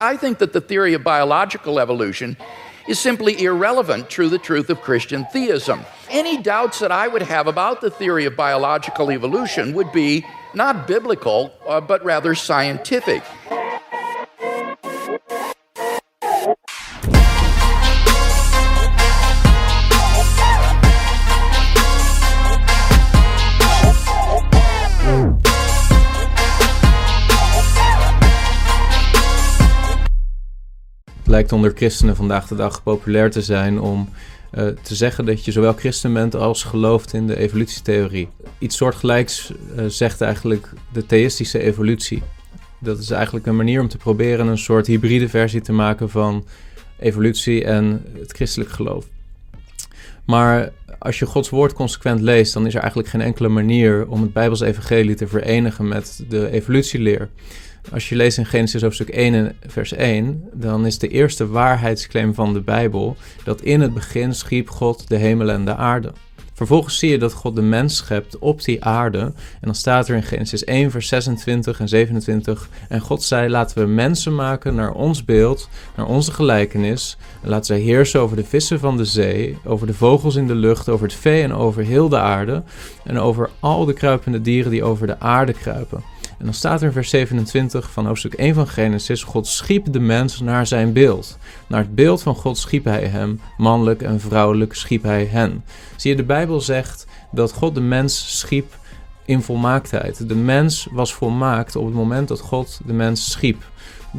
I think that the theory of biological evolution is simply irrelevant to the truth of Christian theism. Any doubts that I would have about the theory of biological evolution would be not biblical, uh, but rather scientific. Het lijkt onder christenen vandaag de dag populair te zijn om uh, te zeggen dat je zowel christen bent als gelooft in de evolutietheorie. Iets soortgelijks uh, zegt eigenlijk de theïstische evolutie. Dat is eigenlijk een manier om te proberen een soort hybride versie te maken van evolutie en het christelijk geloof. Maar als je Gods woord consequent leest, dan is er eigenlijk geen enkele manier om het Bijbels evangelie te verenigen met de evolutieleer. Als je leest in Genesis hoofdstuk 1 vers 1, dan is de eerste waarheidsclaim van de Bijbel dat in het begin schiep God de hemel en de aarde. Vervolgens zie je dat God de mens schept op die aarde. En dan staat er in Genesis 1, vers 26 en 27. En God zei: Laten we mensen maken naar ons beeld, naar onze gelijkenis. En laten zij heersen over de vissen van de zee, over de vogels in de lucht, over het vee en over heel de aarde. En over al de kruipende dieren die over de aarde kruipen. En dan staat er in vers 27 van hoofdstuk 1 van Genesis: God schiep de mens naar zijn beeld. Naar het beeld van God schiep hij hem, mannelijk en vrouwelijk schiep hij hen. Zie je, de Bijbel zegt dat God de mens schiep in volmaaktheid. De mens was volmaakt op het moment dat God de mens schiep.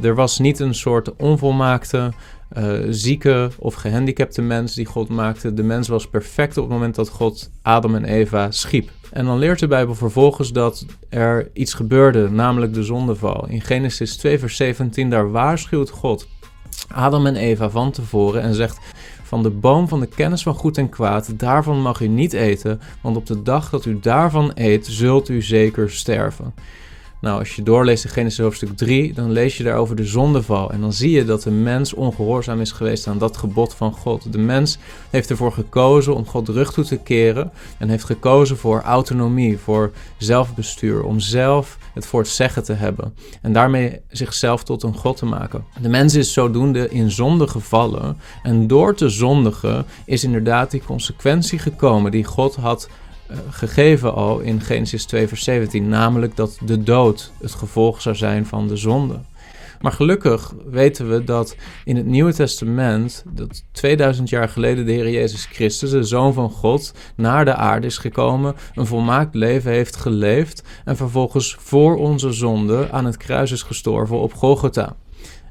Er was niet een soort onvolmaakte, uh, zieke of gehandicapte mens die God maakte. De mens was perfect op het moment dat God Adam en Eva schiep. En dan leert de Bijbel vervolgens dat er iets gebeurde, namelijk de zondeval. In Genesis 2, vers 17, daar waarschuwt God Adam en Eva van tevoren en zegt: Van de boom van de kennis van goed en kwaad, daarvan mag u niet eten, want op de dag dat u daarvan eet, zult u zeker sterven. Nou, als je doorleest in Genesis hoofdstuk 3, dan lees je daar over de zondeval. En dan zie je dat de mens ongehoorzaam is geweest aan dat gebod van God. De mens heeft ervoor gekozen om God rug toe te keren. En heeft gekozen voor autonomie, voor zelfbestuur. Om zelf het voor het zeggen te hebben. En daarmee zichzelf tot een God te maken. De mens is zodoende in zonde gevallen. En door te zondigen is inderdaad die consequentie gekomen die God had gegeven al in Genesis 2, vers 17, namelijk dat de dood het gevolg zou zijn van de zonde. Maar gelukkig weten we dat in het Nieuwe Testament, dat 2000 jaar geleden de Heer Jezus Christus, de Zoon van God, naar de aarde is gekomen, een volmaakt leven heeft geleefd en vervolgens voor onze zonde aan het kruis is gestorven op Golgotha.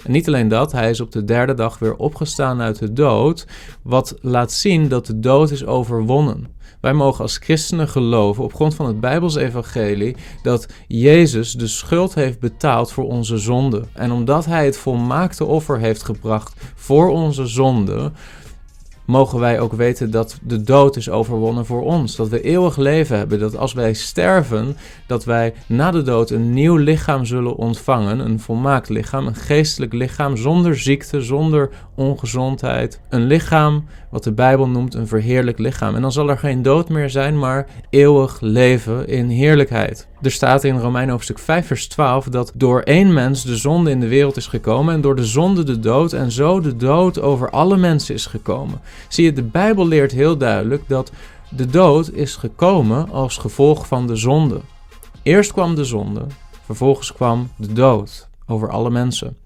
En niet alleen dat, hij is op de derde dag weer opgestaan uit de dood, wat laat zien dat de dood is overwonnen. Wij mogen als christenen geloven op grond van het Bijbels evangelie dat Jezus de schuld heeft betaald voor onze zonde. En omdat hij het volmaakte offer heeft gebracht voor onze zonde, mogen wij ook weten dat de dood is overwonnen voor ons. Dat we eeuwig leven hebben. Dat als wij sterven, dat wij na de dood een nieuw lichaam zullen ontvangen. Een volmaakt lichaam, een geestelijk lichaam zonder ziekte, zonder ongezondheid. Een lichaam wat de Bijbel noemt een verheerlijk lichaam. En dan zal er geen dood meer zijn, maar eeuwig leven in heerlijkheid. Er staat in Romein hoofdstuk 5 vers 12 dat door één mens de zonde in de wereld is gekomen en door de zonde de dood en zo de dood over alle mensen is gekomen. Zie je, de Bijbel leert heel duidelijk dat de dood is gekomen als gevolg van de zonde. Eerst kwam de zonde, vervolgens kwam de dood over alle mensen.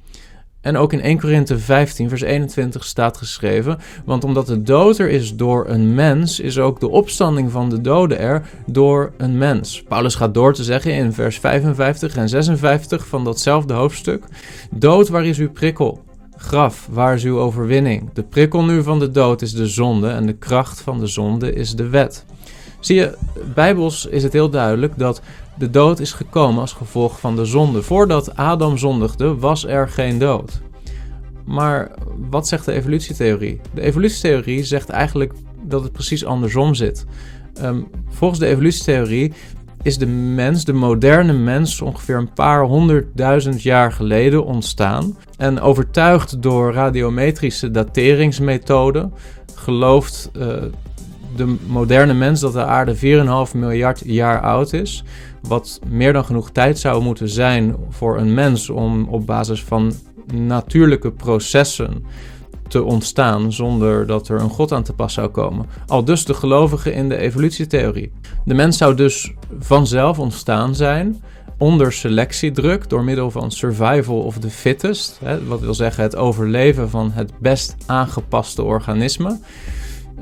En ook in 1 Korinthe 15, vers 21 staat geschreven: Want omdat de dood er is door een mens, is ook de opstanding van de doden er door een mens. Paulus gaat door te zeggen in vers 55 en 56 van datzelfde hoofdstuk: Dood, waar is uw prikkel? Graf, waar is uw overwinning? De prikkel nu van de dood is de zonde en de kracht van de zonde is de wet. Zie je, bijbels is het heel duidelijk dat de dood is gekomen als gevolg van de zonde. Voordat Adam zondigde, was er geen dood. Maar wat zegt de evolutietheorie? De evolutietheorie zegt eigenlijk dat het precies andersom zit. Ehm, volgens de evolutietheorie is de mens, de moderne mens, ongeveer een paar honderdduizend jaar geleden ontstaan. En overtuigd door radiometrische dateringsmethoden gelooft uh, de moderne mens dat de aarde 4,5 miljard jaar oud is. Wat meer dan genoeg tijd zou moeten zijn voor een mens om op basis van natuurlijke processen te ontstaan zonder dat er een God aan te pas zou komen. Al dus de gelovigen in de evolutietheorie. De mens zou dus vanzelf ontstaan zijn onder selectiedruk door middel van survival of the fittest, hè, wat wil zeggen het overleven van het best aangepaste organisme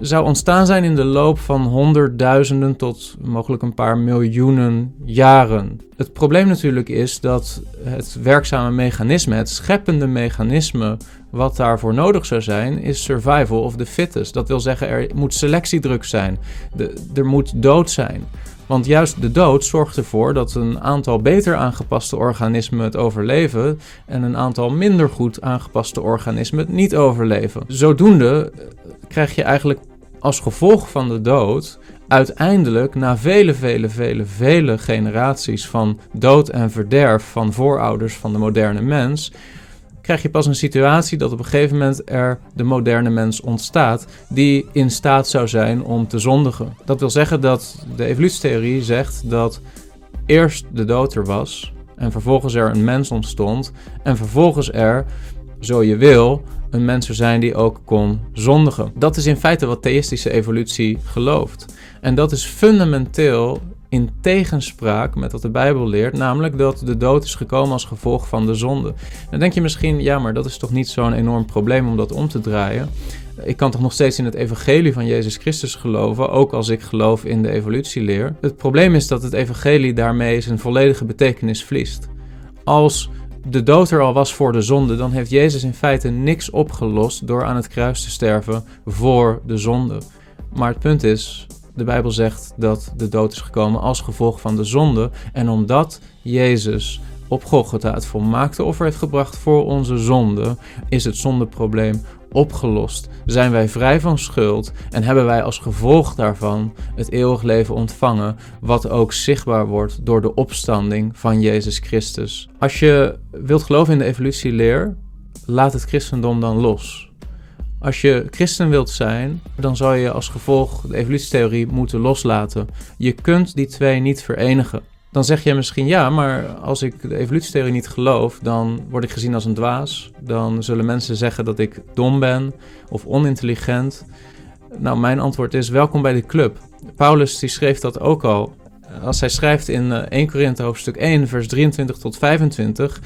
zou ontstaan zijn in de loop van honderdduizenden tot mogelijk een paar miljoenen jaren. Het probleem natuurlijk is dat het werkzame mechanisme, het scheppende mechanisme wat daarvoor nodig zou zijn, is survival of the fittest. Dat wil zeggen, er moet selectiedruk zijn, de, er moet dood zijn. Want juist de dood zorgt ervoor dat een aantal beter aangepaste organismen het overleven en een aantal minder goed aangepaste organismen het niet overleven. Zodoende krijg je eigenlijk als gevolg van de dood uiteindelijk na vele, vele, vele, vele generaties van dood en verderf van voorouders van de moderne mens, krijg je pas een situatie dat op een gegeven moment er de moderne mens ontstaat die in staat zou zijn om te zondigen. Dat wil zeggen dat de evolutietheorie zegt dat eerst de dood er was en vervolgens er een mens ontstond en vervolgens er, zo je wil, een mens zou zijn die ook kon zondigen. Dat is in feite wat theïstische evolutie gelooft. En dat is fundamenteel in tegenspraak met wat de Bijbel leert, namelijk dat de dood is gekomen als gevolg van de zonde. Dan denk je misschien, ja, maar dat is toch niet zo'n enorm probleem om dat om te draaien. Ik kan toch nog steeds in het evangelie van Jezus Christus geloven, ook als ik geloof in de evolutieleer. Het probleem is dat het evangelie daarmee zijn volledige betekenis verliest. Als de dood er al was voor de zonde, dan heeft Jezus in feite niks opgelost door aan het kruis te sterven voor de zonde. Maar het punt is, de Bijbel zegt dat de dood is gekomen als gevolg van de zonde. En omdat Jezus op Golgotha het volmaakte offer heeft gebracht voor onze zonde, is het zondeprobleem opgelost. Zijn wij vrij van schuld en hebben wij als gevolg daarvan het eeuwig leven ontvangen, wat ook zichtbaar wordt door de opstanding van Jezus Christus. Als je wilt geloven in de evolutieleer, laat het christendom dan los. Als je christen wilt zijn, dan zou je als gevolg de evolutietheorie moeten loslaten. Je kunt die twee niet verenigen. Dan zeg je misschien ja, maar als ik de evolutietheorie niet geloof, dan word ik gezien als een dwaas. Dan zullen mensen zeggen dat ik dom ben of onintelligent. Nou, mijn antwoord is welkom bij de club. Paulus die schreef dat ook al. Als hij schrijft in 1 eh, Korinthe hoofdstuk 1, vers 23 tot 25,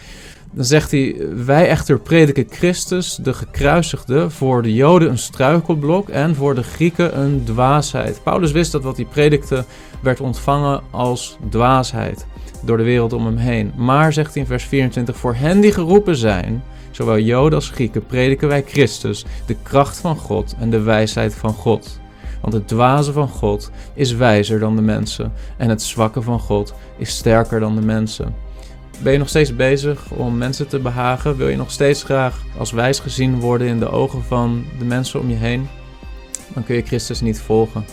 dan zegt hij: Wij echter prediken Christus, de gekruisigde, voor de Joden een struikelblok en voor de Grieken een dwaasheid. Paulus wist dat wat hij predikte werd ontvangen als dwaasheid door de wereld om hem heen. Maar, zegt hij in vers 24, voor hen die geroepen zijn, zowel Joden als Grieken, prediken wij Christus, de kracht van God en de wijsheid van God. Want het dwaze van God is wijzer dan de mensen en het zwakke van God is sterker dan de mensen. Ben je nog steeds bezig om mensen te behagen? Wil je nog steeds graag als wijs gezien worden in de ogen van de mensen om je heen? Dan kun je Christus niet volgen.